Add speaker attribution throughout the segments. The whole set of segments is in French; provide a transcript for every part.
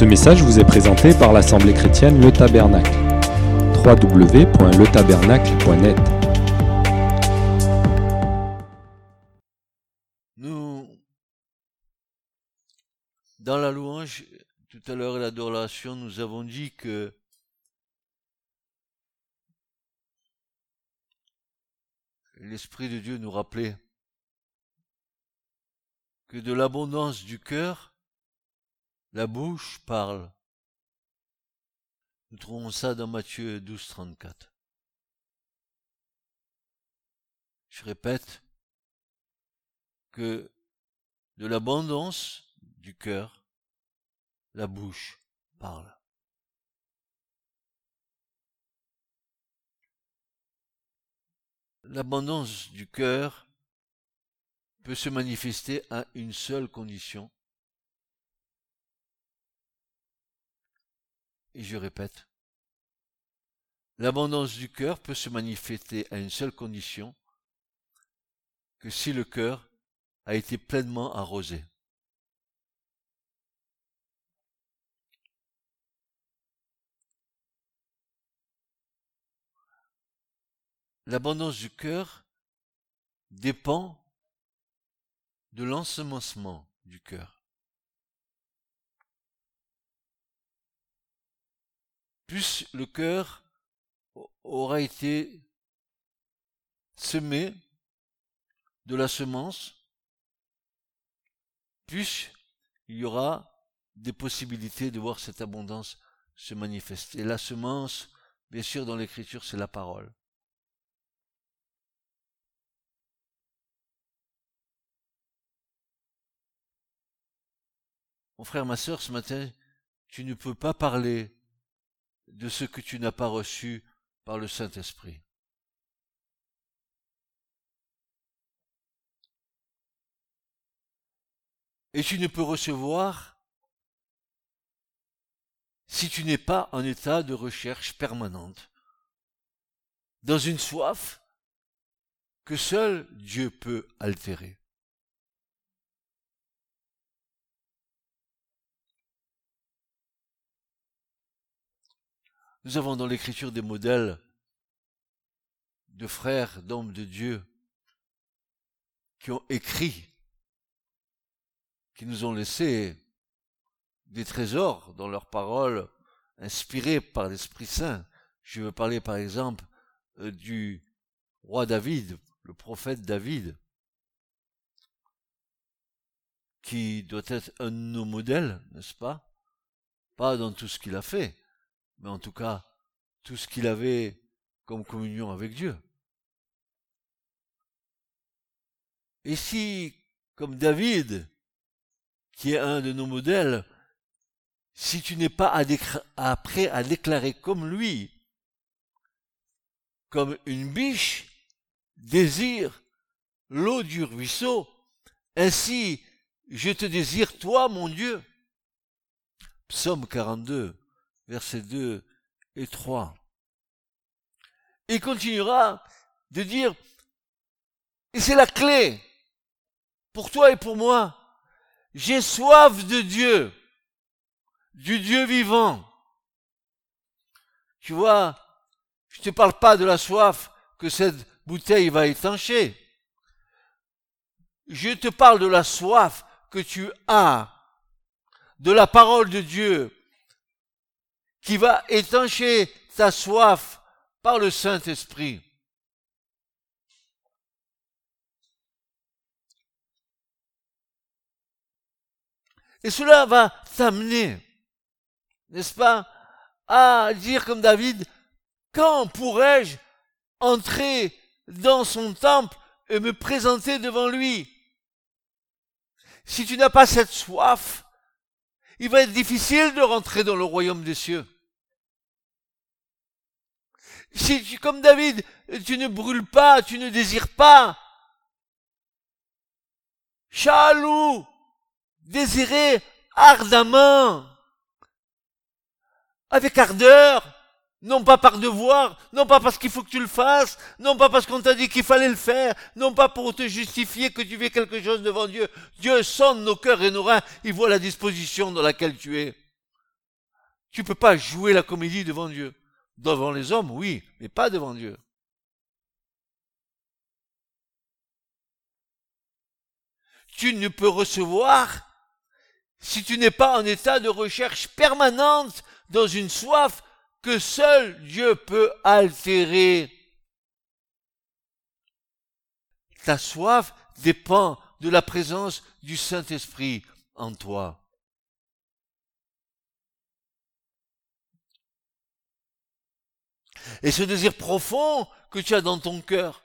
Speaker 1: Ce message vous est présenté par l'Assemblée chrétienne Le Tabernacle. www.letabernacle.net
Speaker 2: Nous, dans la louange, tout à l'heure, l'adoration, nous avons dit que l'Esprit de Dieu nous rappelait que de l'abondance du cœur, la bouche parle. Nous trouvons ça dans Matthieu 12, 34. Je répète que de l'abondance du cœur, la bouche parle. L'abondance du cœur peut se manifester à une seule condition. Et je répète, l'abondance du cœur peut se manifester à une seule condition, que si le cœur a été pleinement arrosé. L'abondance du cœur dépend de l'ensemencement du cœur. Plus le cœur aura été semé de la semence, plus il y aura des possibilités de voir cette abondance se manifester. La semence, bien sûr, dans l'écriture, c'est la parole. Mon frère, ma sœur, ce matin, tu ne peux pas parler de ce que tu n'as pas reçu par le Saint-Esprit. Et tu ne peux recevoir si tu n'es pas en état de recherche permanente, dans une soif que seul Dieu peut altérer. Nous avons dans l'écriture des modèles de frères, d'hommes de Dieu, qui ont écrit, qui nous ont laissé des trésors dans leurs paroles, inspirés par l'Esprit Saint. Je veux parler par exemple euh, du roi David, le prophète David, qui doit être un de nos modèles, n'est-ce pas? Pas dans tout ce qu'il a fait, mais en tout cas tout ce qu'il avait comme communion avec Dieu. Et si, comme David, qui est un de nos modèles, si tu n'es pas à prêt à déclarer comme lui, comme une biche désire l'eau du ruisseau, ainsi je te désire toi, mon Dieu. Psaume 42 versets 2 et 3. Il continuera de dire, et c'est la clé pour toi et pour moi, j'ai soif de Dieu, du Dieu vivant. Tu vois, je te parle pas de la soif que cette bouteille va étancher. Je te parle de la soif que tu as de la parole de Dieu qui va étancher ta soif par le Saint-Esprit. Et cela va t'amener, n'est-ce pas, à dire comme David, quand pourrais-je entrer dans son temple et me présenter devant lui? Si tu n'as pas cette soif, il va être difficile de rentrer dans le royaume des cieux. Si tu, comme David, tu ne brûles pas, tu ne désires pas, Chalou, désirer ardemment, avec ardeur, non pas par devoir, non pas parce qu'il faut que tu le fasses, non pas parce qu'on t'a dit qu'il fallait le faire, non pas pour te justifier que tu fais quelque chose devant Dieu. Dieu sonde nos cœurs et nos reins, il voit la disposition dans laquelle tu es. Tu peux pas jouer la comédie devant Dieu. Devant les hommes, oui, mais pas devant Dieu. Tu ne peux recevoir si tu n'es pas en état de recherche permanente dans une soif que seul Dieu peut altérer. Ta soif dépend de la présence du Saint-Esprit en toi. Et ce désir profond que tu as dans ton cœur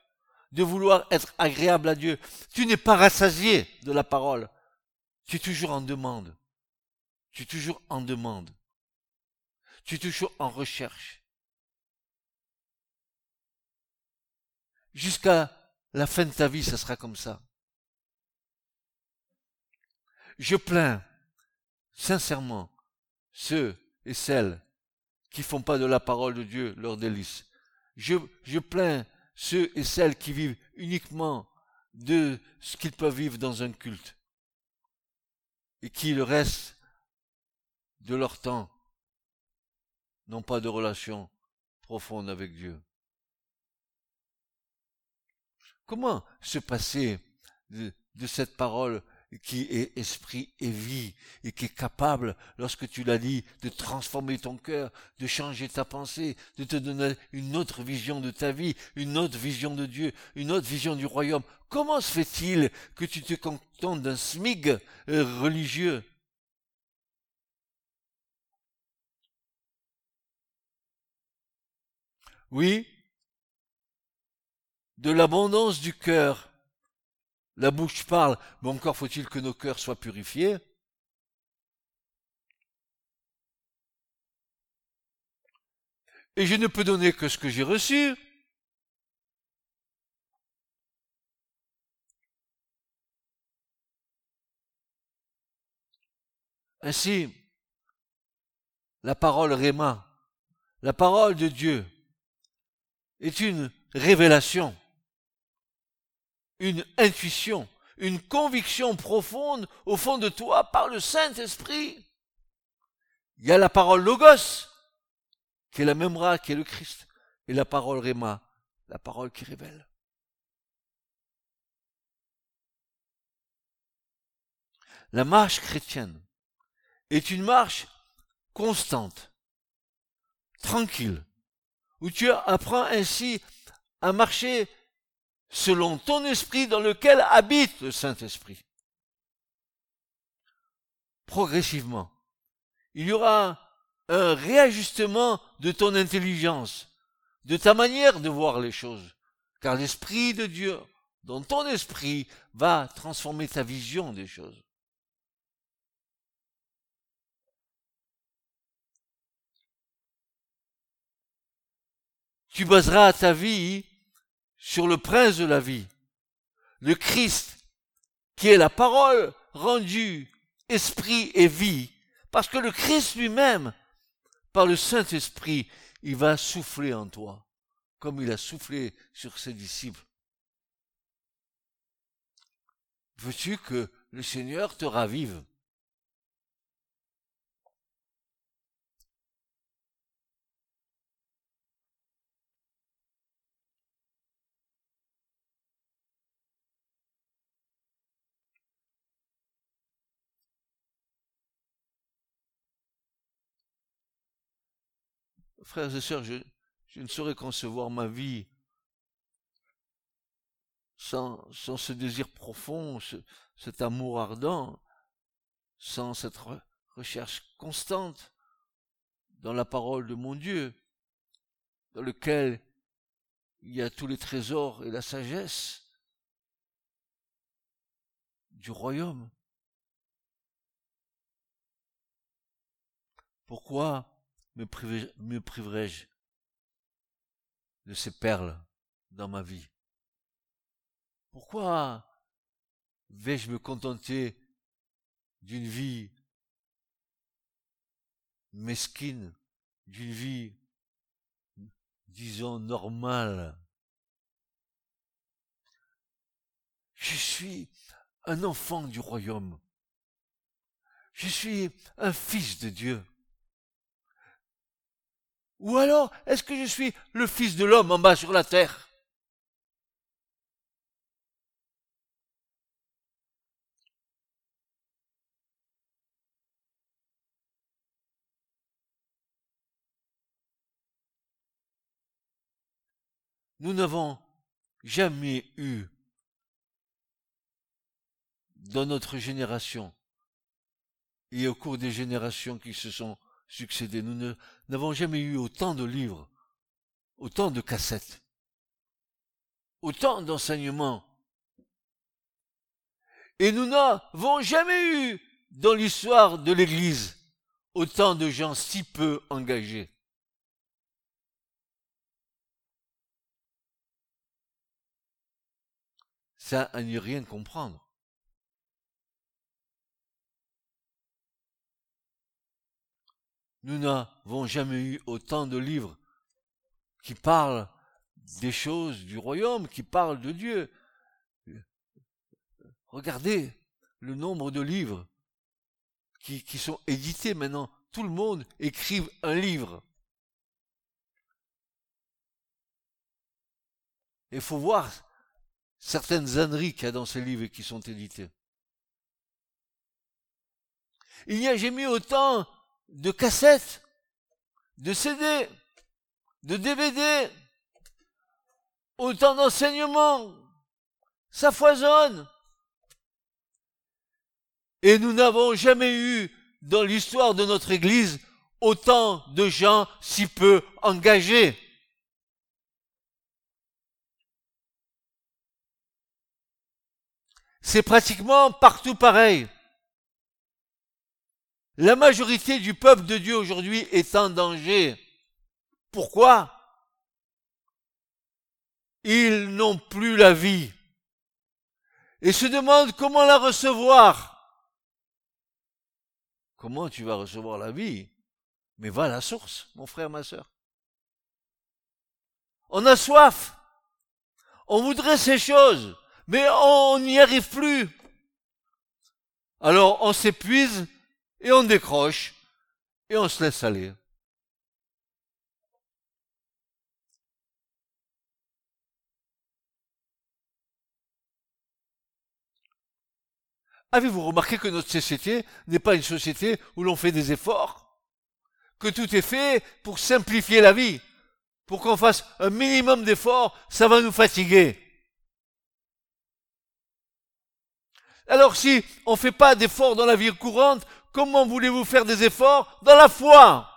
Speaker 2: de vouloir être agréable à Dieu, tu n'es pas rassasié de la parole. Tu es toujours en demande. Tu es toujours en demande. Tu es toujours en recherche. Jusqu'à la fin de ta vie, ça sera comme ça. Je plains sincèrement ceux et celles qui font pas de la parole de Dieu leur délice. Je, je plains ceux et celles qui vivent uniquement de ce qu'ils peuvent vivre dans un culte et qui le reste de leur temps n'ont pas de relation profonde avec Dieu. Comment se passer de, cette parole qui est esprit et vie, et qui est capable, lorsque tu l'as dit, de transformer ton cœur, de changer ta pensée, de te donner une autre vision de ta vie, une autre vision de Dieu, une autre vision du royaume? Comment se fait-il que tu te contentes d'un smig euh, religieux? Oui, de l'abondance du cœur, la bouche parle, mais encore faut-il que nos cœurs soient purifiés. Et je ne peux donner que ce que j'ai reçu. Ainsi, la parole Réma, la parole de Dieu, est une révélation une intuition, une conviction profonde au fond de toi par le Saint-Esprit. Il y a la parole Logos, qui est la Memra, qui est le Christ, et la parole Réma, la parole qui révèle. La marche chrétienne est une marche constante, tranquille, où tu apprends ainsi à marcher selon ton esprit dans lequel habite le Saint-Esprit. Progressivement, il y aura un réajustement de ton intelligence, de ta manière de voir les choses, car l'Esprit de Dieu, dans ton esprit, va transformer ta vision des choses. Tu baseras ta vie sur le prince de la vie, le Christ, qui est la parole rendue esprit et vie, parce que le Christ lui-même, par le Saint-Esprit, il va souffler en toi, comme il a soufflé sur ses disciples. Veux-tu que le Seigneur te ravive? Frères et sœurs, je, ne saurais concevoir ma vie sans, sans ce désir profond, cet amour ardent, sans cette recherche constante dans la parole de mon Dieu, dans lequel il y a tous les trésors et la sagesse du royaume. Pourquoi me, priverai-je de ces perles dans ma vie? Pourquoi vais-je me contenter d'une vie mesquine, d'une vie, disons, normale? Je suis un enfant du royaume. Je suis un fils de Dieu. Ou alors, est-ce que je suis le Fils de l'homme en bas sur la terre? Nous n'avons jamais eu dans notre génération et au cours des générations qui se sont nous n'avons jamais eu autant de livres, autant de cassettes, autant d'enseignements. Et nous n'avons jamais eu dans l'histoire de l'Église autant de gens si peu engagés. Ça, à n'y rien comprendre. Nous n'avons jamais eu autant de livres qui parlent des choses du royaume, qui parlent de Dieu. Regardez le nombre de livres qui, sont édités maintenant. Tout le monde écrit un livre. Il faut voir certaines âneries qu'il y a dans ces livres qui sont édités. Il n'y a jamais autant de cassettes, de CD, de DVD, autant d'enseignements. Ça foisonne. Et nous n'avons jamais eu dans l'histoire de notre Église autant de gens si peu engagés. C'est pratiquement partout pareil. La majorité du peuple de Dieu aujourd'hui est en danger. Pourquoi? Ils n'ont plus la vie et se demandent comment la recevoir. Comment tu vas recevoir la vie? Mais va à la source, mon frère, ma soeur. On a soif. On voudrait ces choses mais on n'y arrive plus. Alors on s'épuise et on décroche et on se laisse aller. Avez-vous remarqué que notre société n'est pas une société où l'on fait des efforts? Que tout est fait pour simplifier la vie Pour qu'on fasse un minimum d'efforts, ça va nous fatiguer. Alors si on ne fait pas d'efforts dans la vie courante, comment voulez-vous faire des efforts dans la foi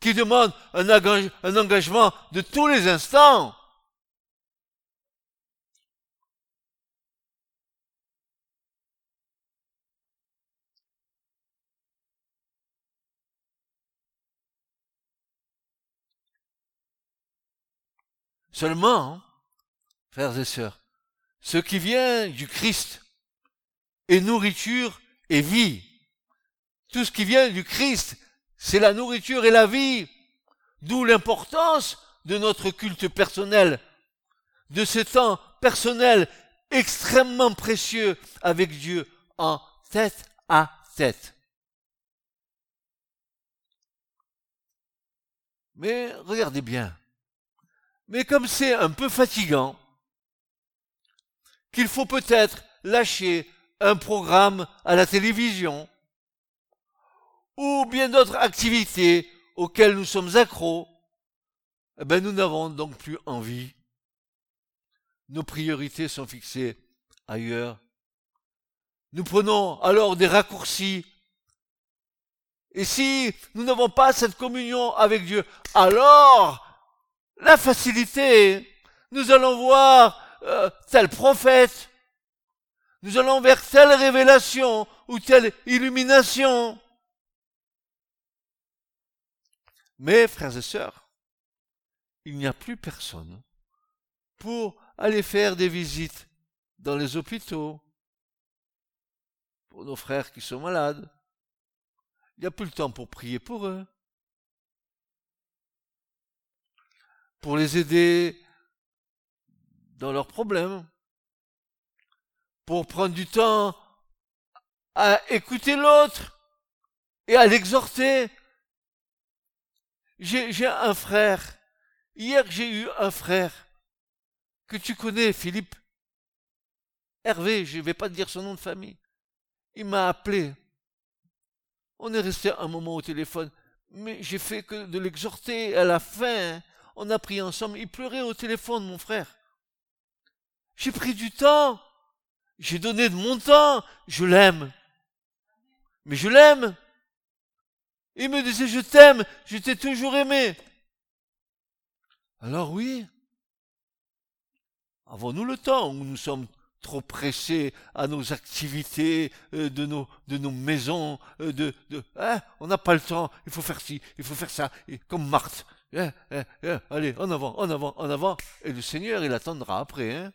Speaker 2: qui demande un, engagement de tous les instants Seulement, frères et sœurs, ce qui vient du Christ et nourriture et vie. Tout ce qui vient du Christ, c'est la nourriture et la vie. D'où l'importance de notre culte personnel, de ce temps personnel extrêmement précieux avec Dieu en tête à tête. Mais regardez bien. Mais comme c'est un peu fatigant, qu'il faut peut-être lâcher un programme à la télévision ou bien d'autres activités auxquelles nous sommes accros, eh ben nous n'avons donc plus envie. Nos priorités sont fixées ailleurs. Nous prenons alors des raccourcis. Et si nous n'avons pas cette communion avec Dieu, alors la facilité, nous allons voir euh, tel prophète, nous allons vers telle révélation ou telle illumination. Mais, frères et sœurs, il n'y a plus personne pour aller faire des visites dans les hôpitaux pour nos frères qui sont malades. Il n'y a plus le temps pour prier pour eux, pour les aider dans leurs problèmes pour prendre du temps à écouter l'autre et à l'exhorter. J'ai un frère. Hier, j'ai eu un frère que tu connais, Philippe. Hervé, je ne vais pas te dire son nom de famille. Il m'a appelé. On est resté un moment au téléphone, mais j'ai fait que de l'exhorter. À la fin, on a pris ensemble. Il pleurait au téléphone, mon frère. J'ai pris du temps. J'ai donné de mon temps. Je l'aime. Mais je l'aime. Il me disait, je t'aime, je t'ai toujours aimé. Alors oui, avons-nous le temps où nous sommes trop pressés à nos activités, euh, de, nos, maisons, euh, de, hein, on n'a pas le temps, il faut faire ci, il faut faire ça, comme Marthe. Hein, hein, allez, en avant, en avant, en avant, et le Seigneur, il attendra après.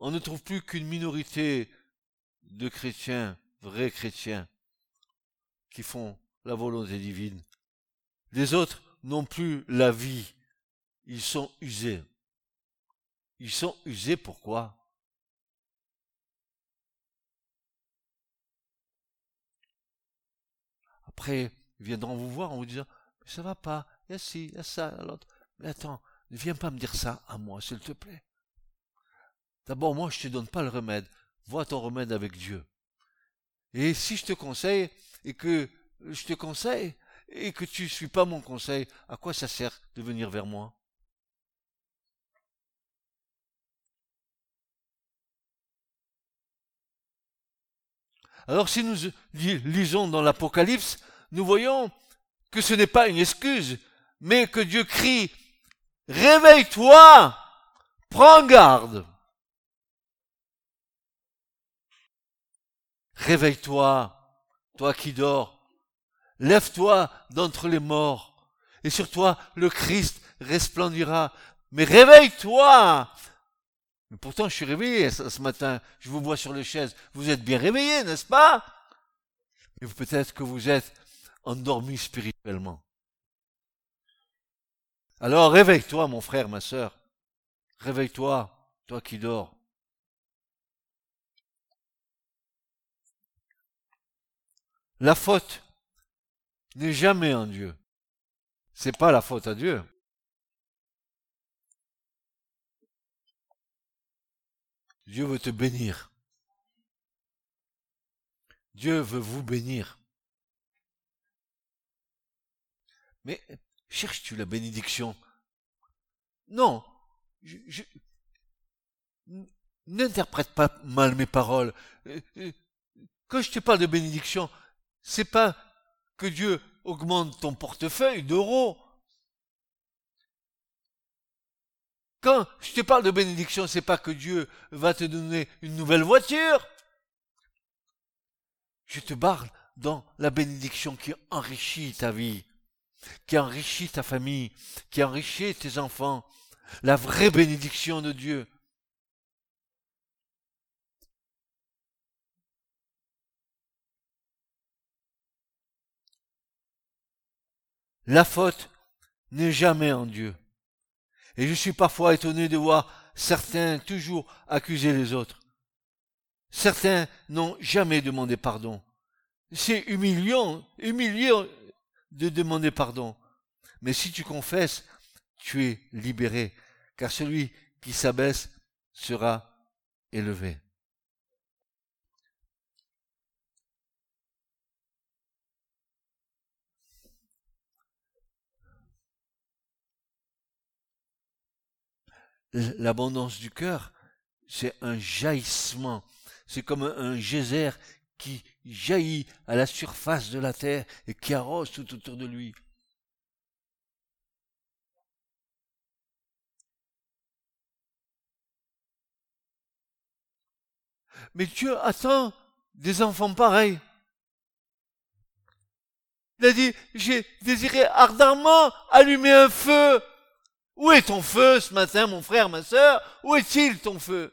Speaker 2: On ne trouve plus qu'une minorité de chrétiens vrais chrétiens qui font la volonté divine. Les autres n'ont plus la vie. Ils sont usés. Ils sont usés pourquoi? Après, ils viendront vous voir en vous disant, ça va pas, il y a ci, il y a ça, l'autre. Mais attends, ne viens pas me dire ça à moi, s'il te plaît. D'abord, moi, je te donne pas le remède. Vois ton remède avec Dieu. Et si je te conseille et que je te conseille et que tu ne suis pas mon conseil, à quoi ça sert de venir vers moi? Alors si nous lisons dans l'Apocalypse, nous voyons que ce n'est pas une excuse, mais que Dieu crie, Réveille-toi, prends garde. Réveille-toi, toi qui dors. Lève-toi d'entre les morts, et sur toi le Christ resplendira. Mais réveille-toi Mais pourtant, je suis réveillé ce, matin. Je vous vois sur les chaises. Vous êtes bien réveillé, n'est-ce pas? Mais peut-être que vous êtes endormi spirituellement. Alors réveille-toi, mon frère, ma sœur. Réveille-toi, toi qui dors. La faute n'est jamais en Dieu. C'est pas la faute à Dieu. Dieu veut te bénir. Dieu veut vous bénir. Mais cherches-tu la bénédiction? Non. Je, N'interprète pas mal mes paroles. Euh, euh, quand je te parle de bénédiction, c'est pas que Dieu augmente ton portefeuille d'euros. Quand je te parle de bénédiction, c'est pas que Dieu va te donner une nouvelle voiture. Je te parle dans la bénédiction qui enrichit ta vie, qui enrichit ta famille, qui enrichit tes enfants. La vraie bénédiction de Dieu. La faute n'est jamais en Dieu. Et je suis parfois étonné de voir certains toujours accuser les autres. Certains n'ont jamais demandé pardon. C'est humiliant, humiliant de demander pardon. Mais si tu confesses, tu es libéré, car celui qui s'abaisse sera élevé. L'abondance du cœur, c'est un jaillissement. C'est comme un, geyser qui jaillit à la surface de la terre et qui arrose tout autour de lui. Mais Dieu attend des enfants pareils. Il a dit, j'ai désiré ardemment allumer un feu où est ton feu ce matin, mon frère, ma sœur? Où est-il ton feu?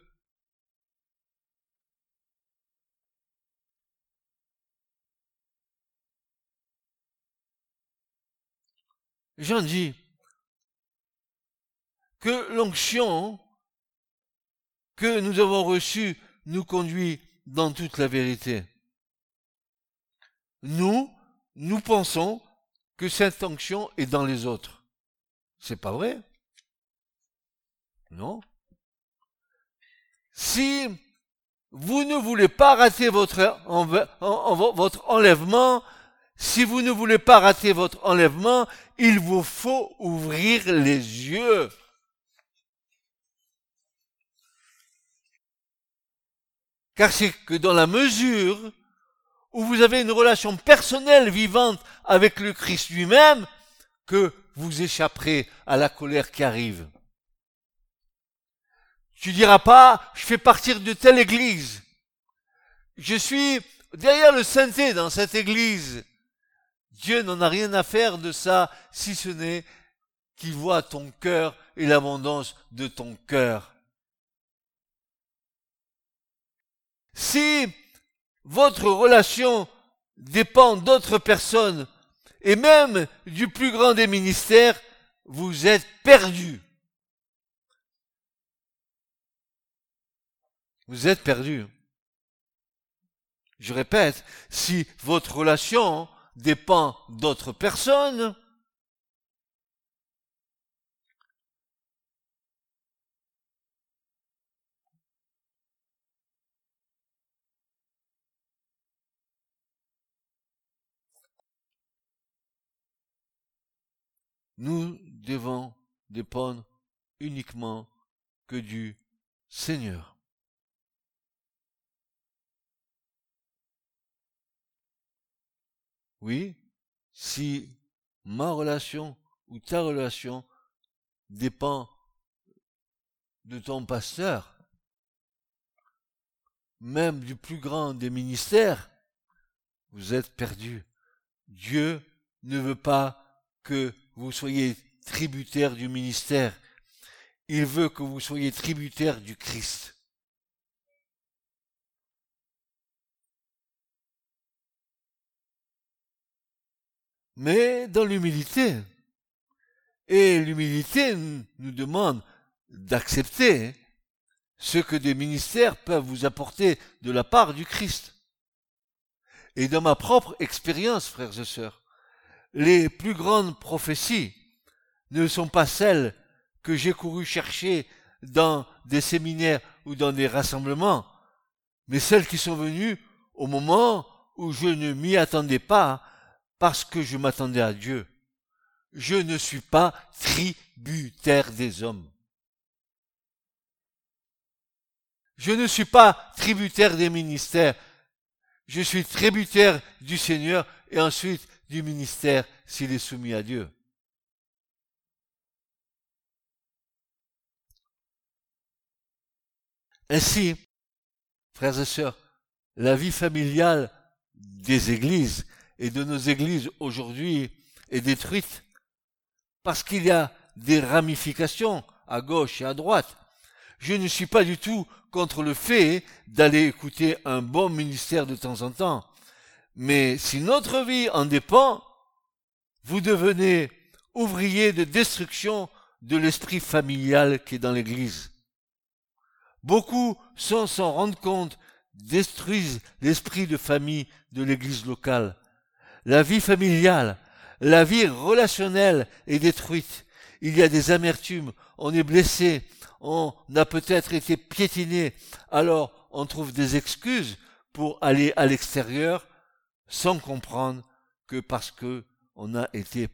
Speaker 2: Jean dit que l'onction que nous avons reçue nous conduit dans toute la vérité. nous, nous pensons que cette onction est dans les autres. C'est pas vrai? Non? Si vous ne voulez pas rater votre, votre enlèvement, si vous ne voulez pas rater votre enlèvement, il vous faut ouvrir les yeux. Car c'est que dans la mesure où vous avez une relation personnelle vivante avec le Christ lui-même, que vous échapperez à la colère qui arrive. Tu diras pas, je fais partir de telle église. Je suis derrière le sainteté dans cette église. Dieu n'en a rien à faire de ça, si ce n'est qu'il voit ton cœur et l'abondance de ton cœur. Si votre relation dépend d'autres personnes et même du plus grand des ministères, vous êtes perdu. Vous êtes perdu. Je répète, si votre relation dépend d'autres personnes, nous devons dépendre uniquement que du Seigneur. Oui, si ma relation ou ta relation dépend de ton pasteur, même du plus grand des ministères, vous êtes perdu. Dieu ne veut pas que vous soyez tributaire du ministère. Il veut que vous soyez tributaire du Christ. Mais dans l'humilité. Et l'humilité nous demande d'accepter ce que des ministères peuvent vous apporter de la part du Christ. Et dans ma propre expérience, frères et sœurs, les plus grandes prophéties ne sont pas celles que j'ai couru chercher dans des séminaires ou dans des rassemblements, mais celles qui sont venues au moment où je ne m'y attendais pas parce que je m'attendais à Dieu. Je ne suis pas tributaire des hommes. Je ne suis pas tributaire des ministères. Je suis tributaire du Seigneur et ensuite du ministère s'il est soumis à Dieu. Ainsi, frères et sœurs, la vie familiale des églises et de nos églises aujourd'hui est détruite parce qu'il y a des ramifications à gauche et à droite. Je ne suis pas du tout contre le fait d'aller écouter un bon ministère de temps en temps. Mais si notre vie en dépend, vous devenez ouvrier de destruction de l'esprit familial qui est dans l'église. Beaucoup, sans s'en rendre compte, détruisent l'esprit de famille de l'église locale la vie familiale, la vie relationnelle est détruite. Il y a des amertumes, on est blessé, on a peut-être été piétiné, alors on trouve des excuses pour aller à l'extérieur sans comprendre que parce que on a été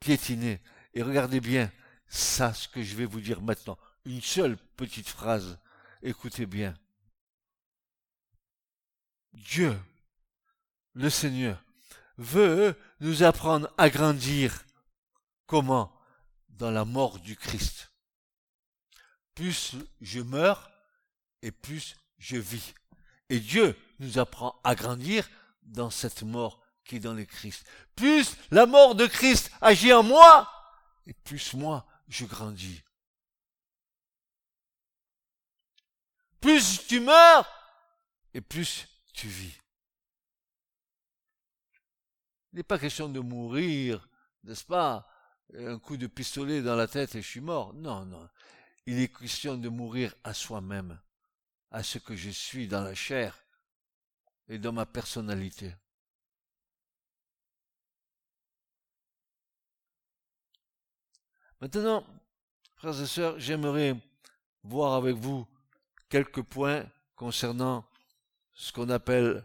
Speaker 2: piétiné. Et regardez bien, ça, ce que je vais vous dire maintenant, une seule petite phrase, écoutez bien. Dieu, le Seigneur, veut nous apprendre à grandir. Comment? Dans la mort du Christ. Plus je meurs et plus je vis. Et Dieu nous apprend à grandir dans cette mort qui est dans le Christ. Plus la mort de Christ agit en moi, et plus moi je grandis. Plus tu meurs, et plus tu vis. Il n'est pas question de mourir, n'est-ce pas Un coup de pistolet dans la tête et je suis mort. Non, non. Il est question de mourir à soi-même, à ce que je suis dans la chair et dans ma personnalité. Maintenant, frères et sœurs, j'aimerais voir avec vous quelques points concernant ce qu'on appelle,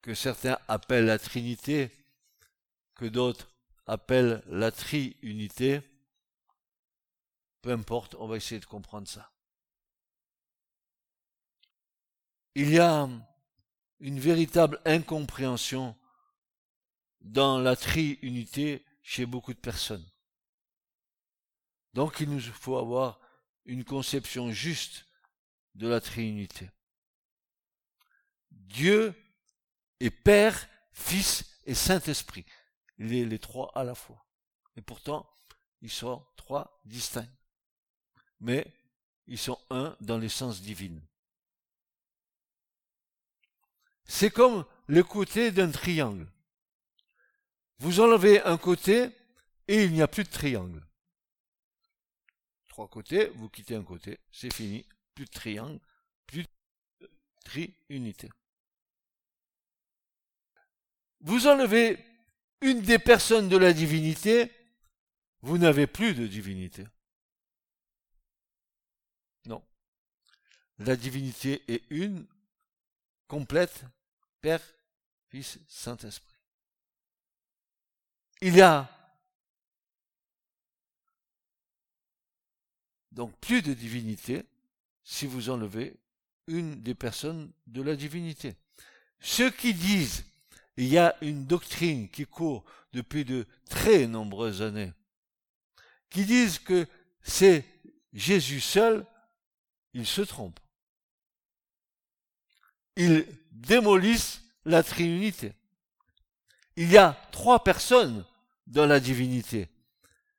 Speaker 2: que certains appellent la Trinité, que d'autres appellent la triunité. Peu importe, on va essayer de comprendre ça. Il y a une véritable incompréhension dans la triunité chez beaucoup de personnes. Donc il nous faut avoir une conception juste de la triunité. Dieu est Père, Fils et Saint-Esprit. Il est les trois à la fois. Et pourtant, ils sont trois distincts. Mais ils sont un dans l'essence divine. C'est comme le côté d'un triangle. Vous enlevez un côté et il n'y a plus de triangle. Trois côtés, vous quittez un côté, c'est fini. Plus de triangle, plus de triunité. Vous enlevez une des personnes de la divinité, vous n'avez plus de divinité. Non. La divinité est une, complète, Père, Fils, Saint-Esprit. Il y a donc plus de divinité si vous enlevez une des personnes de la divinité. Ceux qui disent il y a une doctrine qui court depuis de très nombreuses années, qui disent que c'est Jésus seul, ils se trompent. Ils démolissent la Trinité. Il y a trois personnes dans la divinité,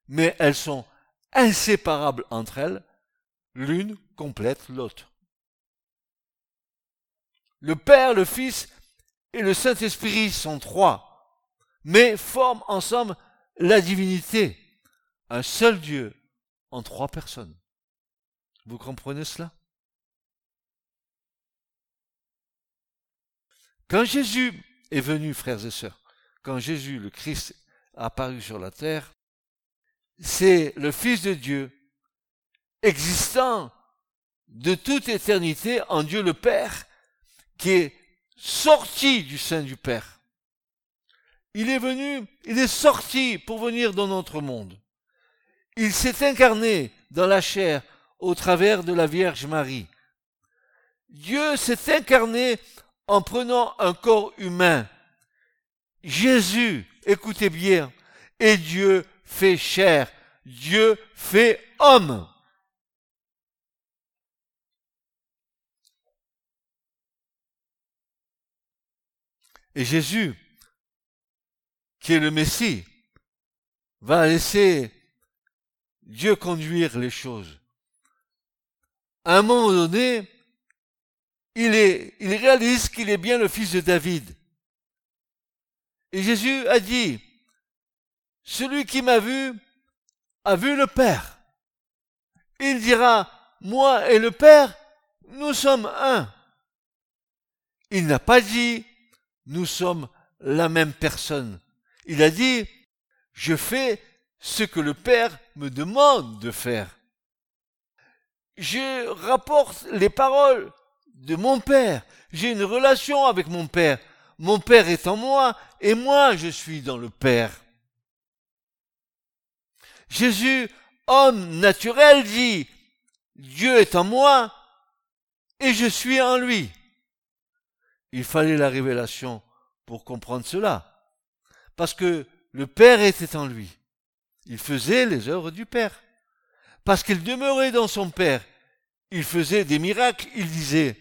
Speaker 2: mais elles sont inséparables entre elles, l'une complète l'autre. Le Père, le Fils et le Saint-Esprit sont trois, mais forment ensemble la divinité, un seul Dieu en trois personnes. Vous comprenez cela? Quand Jésus est venu, frères et sœurs, quand Jésus, le Christ, a apparu sur la terre, c'est le Fils de Dieu, existant de toute éternité en Dieu le Père, qui est sorti du sein du Père. Il est venu, il est sorti pour venir dans notre monde. Il s'est incarné dans la chair au travers de la Vierge Marie. Dieu s'est incarné en prenant un corps humain. Jésus, écoutez bien, et Dieu fait chair, Dieu fait homme. Et Jésus, qui est le Messie, va laisser Dieu conduire les choses. À un moment donné, il, réalise qu'il est bien le fils de David. Et Jésus a dit, celui qui m'a vu a vu le Père. Il dira, moi et le Père, nous sommes un. Il n'a pas dit, nous sommes la même personne. Il a dit, je fais ce que le Père me demande de faire. Je rapporte les paroles de mon Père. J'ai une relation avec mon Père. Mon Père est en moi et moi je suis dans le Père. Jésus, homme naturel, dit, Dieu est en moi et je suis en lui. Il fallait la révélation pour comprendre cela. Parce que le Père était en lui. Il faisait les œuvres du Père. Parce qu'il demeurait dans son Père. Il faisait des miracles. Il disait,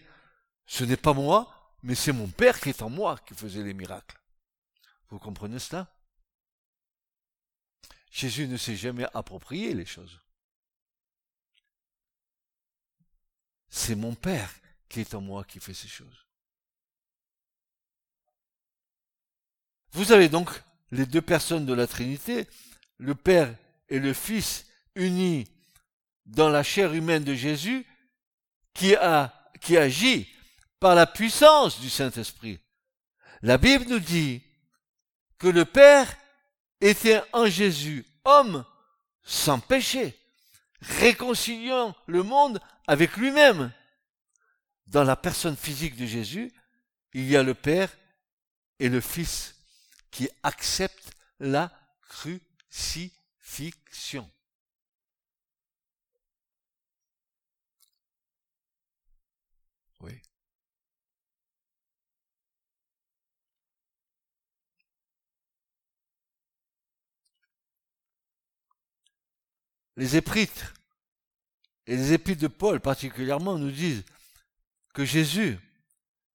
Speaker 2: ce n'est pas moi, mais c'est mon Père qui est en moi qui faisait les miracles. Vous comprenez cela? Jésus ne s'est jamais approprié les choses. C'est mon Père qui est en moi qui fait ces choses. Vous avez donc les deux personnes de la Trinité, le Père et le Fils unis dans la chair humaine de Jésus, qui, agit par la puissance du Saint-Esprit. La Bible nous dit que le Père était en Jésus homme sans péché, réconciliant le monde avec lui-même. Dans la personne physique de Jésus, il y a le Père et le Fils qui acceptent la crucifixion. Les épîtres et les épîtres de Paul particulièrement nous disent que Jésus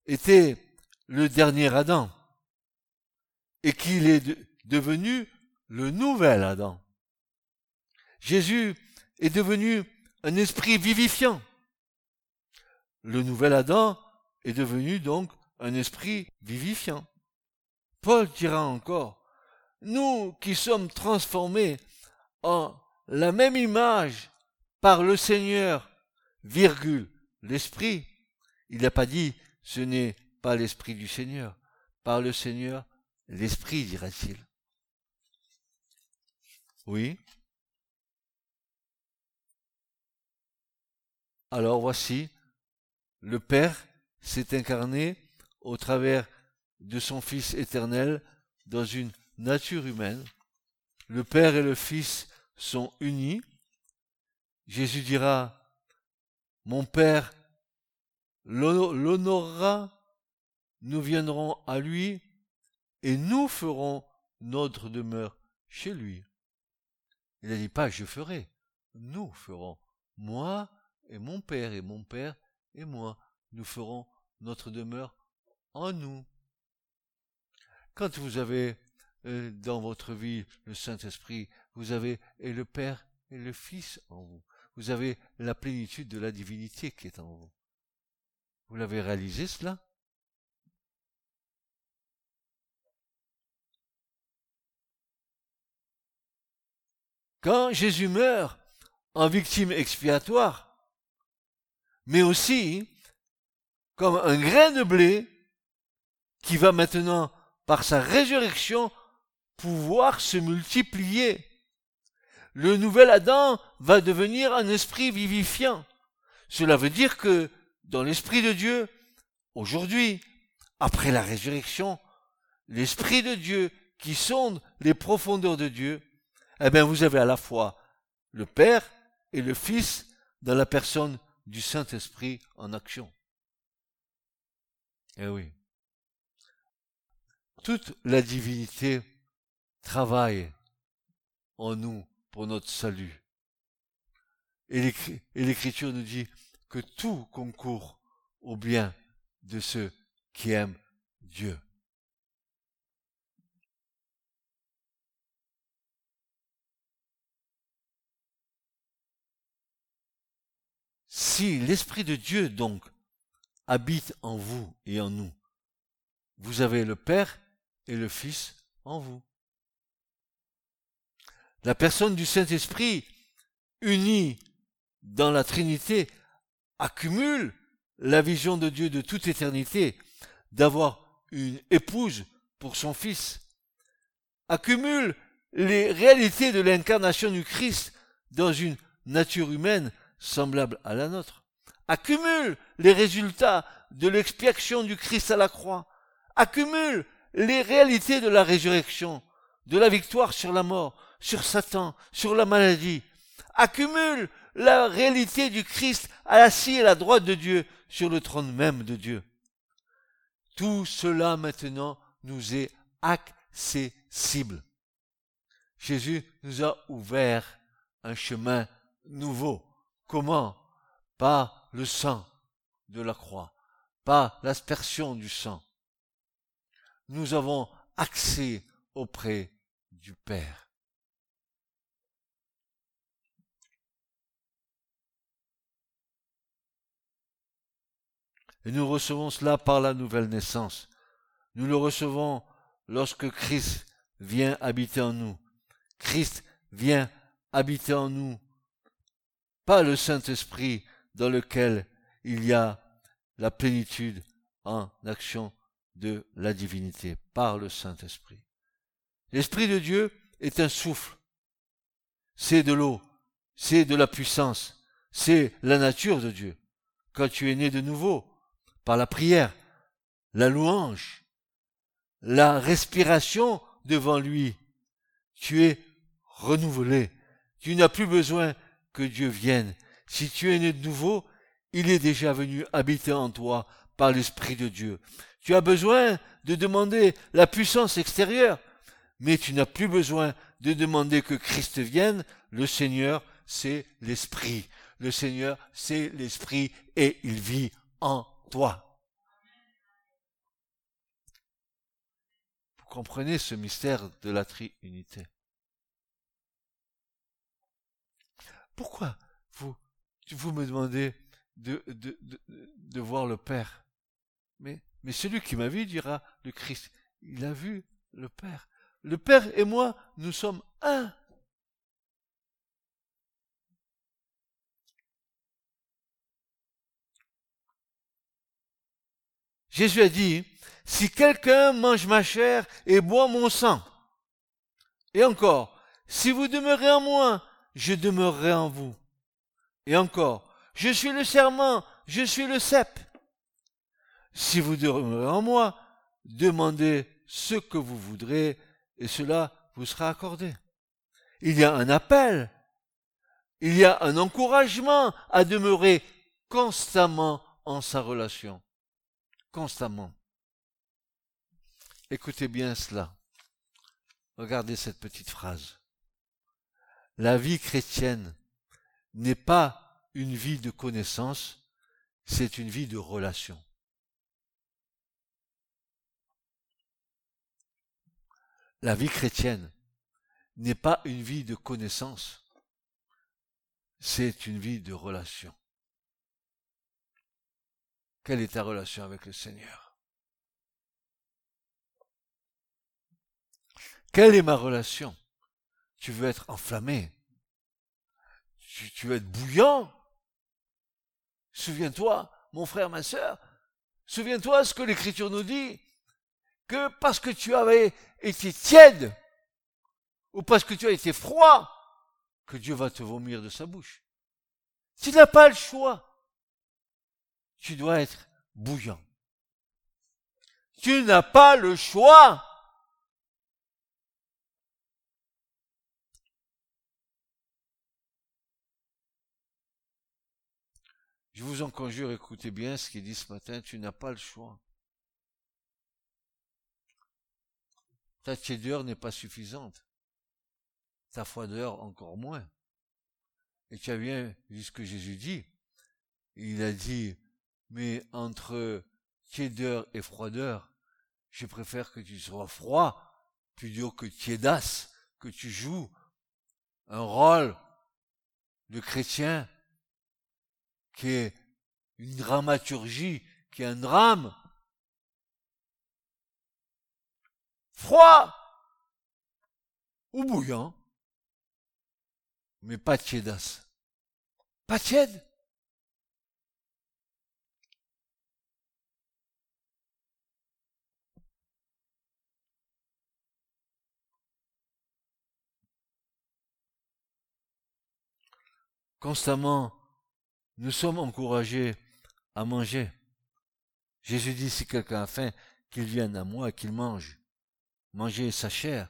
Speaker 2: était le dernier Adam et qu'il est devenu le nouvel Adam. Jésus est devenu un esprit vivifiant. Le nouvel Adam est devenu donc un esprit vivifiant. Paul dira encore, nous qui sommes transformés en la même image par le Seigneur, virgule, l'Esprit. Il n'a pas dit ce n'est pas l'Esprit du Seigneur. Par le Seigneur, l'Esprit, dira-t-il. Oui. Alors voici, le Père s'est incarné au travers de son Fils éternel dans une nature humaine. Le Père et le Fils sont unis. Jésus dira, mon Père l'honorera, nous viendrons à lui et nous ferons notre demeure chez lui. Il n'a dit pas je ferai, nous ferons. Moi et mon Père et mon Père et moi, nous ferons notre demeure en nous. Quand vous avez euh, dans votre vie le Saint-Esprit, vous avez et le Père et le Fils en vous. Vous avez la plénitude de la divinité qui est en vous. Vous l'avez réalisé cela? Quand Jésus meurt en victime expiatoire, mais aussi comme un grain de blé qui va maintenant, par sa résurrection, pouvoir se multiplier. Le nouvel Adam va devenir un esprit vivifiant. Cela veut dire que dans l'esprit de Dieu, aujourd'hui, après la résurrection, l'esprit de Dieu qui sonde les profondeurs de Dieu, eh bien vous avez à la fois le Père et le Fils dans la personne du Saint-Esprit en action. Eh oui. Toute la divinité travaille en nous pour notre salut. Et l'Écriture nous dit que tout concourt au bien de ceux qui aiment Dieu. Si l'Esprit de Dieu, donc, habite en vous et en nous, vous avez le Père et le Fils en vous. La personne du Saint-Esprit, unie dans la Trinité, accumule la vision de Dieu de toute éternité, d'avoir une épouse pour son Fils, accumule les réalités de l'incarnation du Christ dans une nature humaine semblable à la nôtre, accumule les résultats de l'expiation du Christ à la croix, accumule les réalités de la résurrection, de la victoire sur la mort, sur Satan, sur la maladie, accumule la réalité du Christ assis à la droite de Dieu, sur le trône même de Dieu. Tout cela maintenant nous est accessible. Jésus nous a ouvert un chemin nouveau. Comment? Par le sang de la croix, par l'aspersion du sang. Nous avons accès auprès du Père. Et nous recevons cela par la nouvelle naissance. Nous le recevons lorsque Christ vient habiter en nous. Christ vient habiter en nous. Pas le Saint-Esprit dans lequel il y a la plénitude en action de la divinité, par le Saint-Esprit. L'Esprit de Dieu est un souffle. c'est de l'eau, c'est de la puissance, c'est la nature de Dieu. Quand tu es né de nouveau, par la prière, la louange, la respiration devant lui, tu es renouvelé. Tu n'as plus besoin que Dieu vienne. Si tu es né de nouveau, il est déjà venu habiter en toi par l'Esprit de Dieu. Tu as besoin de demander la puissance extérieure, mais tu n'as plus besoin de demander que Christ vienne. Le Seigneur, c'est l'Esprit. Le Seigneur, c'est l'Esprit et il vit en toi. Vous comprenez ce mystère de la triunité? Pourquoi vous, me demandez de, voir le Père? Mais celui qui m'a vu dira le Christ, il a vu le Père. Le Père et moi, nous sommes un. Jésus a dit, si quelqu'un mange ma chair et boit mon sang, et encore, si vous demeurez en moi, je demeurerai en vous. Et encore, je suis le serment, je suis le cep. Si vous demeurez en moi, demandez ce que vous voudrez, et cela vous sera accordé. Il y a un appel, il y a un encouragement à demeurer constamment en sa relation. Constamment. Écoutez bien cela. Regardez cette petite phrase. La vie chrétienne n'est pas une vie de connaissance, c'est une vie de relation. La vie chrétienne n'est pas une vie de connaissance, c'est une vie de relation. Quelle est ta relation avec le Seigneur? Quelle est ma relation? Tu veux être enflammé tu, veux être bouillant Souviens-toi, mon frère, ma sœur, souviens-toi ce que l'Écriture nous dit, que parce que tu avais été tiède, ou parce que tu as été froid, que Dieu va te vomir de sa bouche. Tu n'as pas le choix. Tu dois être bouillant. Tu n'as pas le choix. Je vous en conjure, écoutez bien ce qu'il dit ce matin, tu n'as pas le choix. Ta tiédeur n'est pas suffisante. Ta froideur encore moins. Et tu as bien vu ce que Jésus dit. Il a dit, mais entre tiédeur et froideur, je préfère que tu sois froid plutôt que tiédasse, que tu joues un rôle de chrétien qui est une dramaturgie, qui est un drame. Froid ou bouillant, mais pas tiédasse. Pas tiède. Constamment, nous sommes encouragés à manger. Jésus dit, si quelqu'un a faim, qu'il vienne à moi et qu'il mange. Manger sa chair,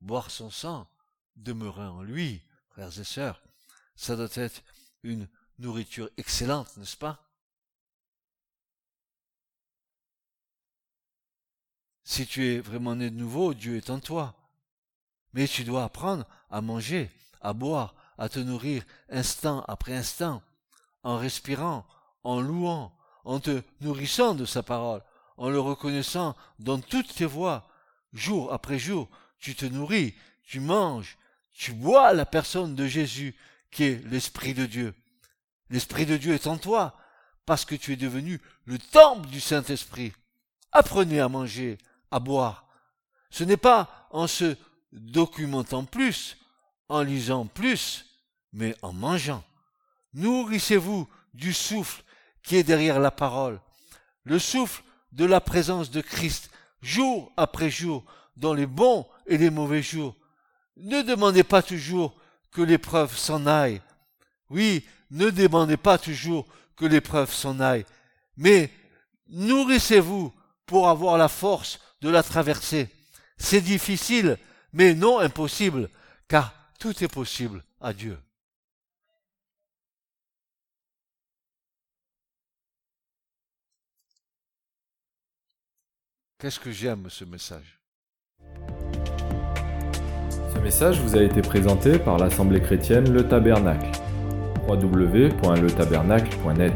Speaker 2: boire son sang, demeurer en lui, frères et sœurs, ça doit être une nourriture excellente, n'est-ce pas? Si tu es vraiment né de nouveau, Dieu est en toi. Mais tu dois apprendre à manger, à boire, à te nourrir instant après instant, en respirant, en louant, en te nourrissant de sa parole, en le reconnaissant dans toutes tes voies, jour après jour, tu te nourris, tu manges, tu bois la personne de Jésus, qui est l'Esprit de Dieu. L'Esprit de Dieu est en toi, parce que tu es devenu le temple du Saint-Esprit. Apprenez à manger, à boire. Ce n'est pas en se documentant plus, en lisant plus, mais en mangeant. Nourrissez-vous du souffle qui est derrière la parole, le souffle de la présence de Christ, jour après jour, dans les bons et les mauvais jours. Ne demandez pas toujours que l'épreuve s'en aille. Oui, ne demandez pas toujours que l'épreuve s'en aille, mais nourrissez-vous pour avoir la force de la traverser. C'est difficile, mais non impossible, car tout est possible à Dieu. Qu'est-ce que j'aime ce message?
Speaker 1: Ce message vous a été présenté par l'Assemblée chrétienne Le Tabernacle. www.letabernacle.net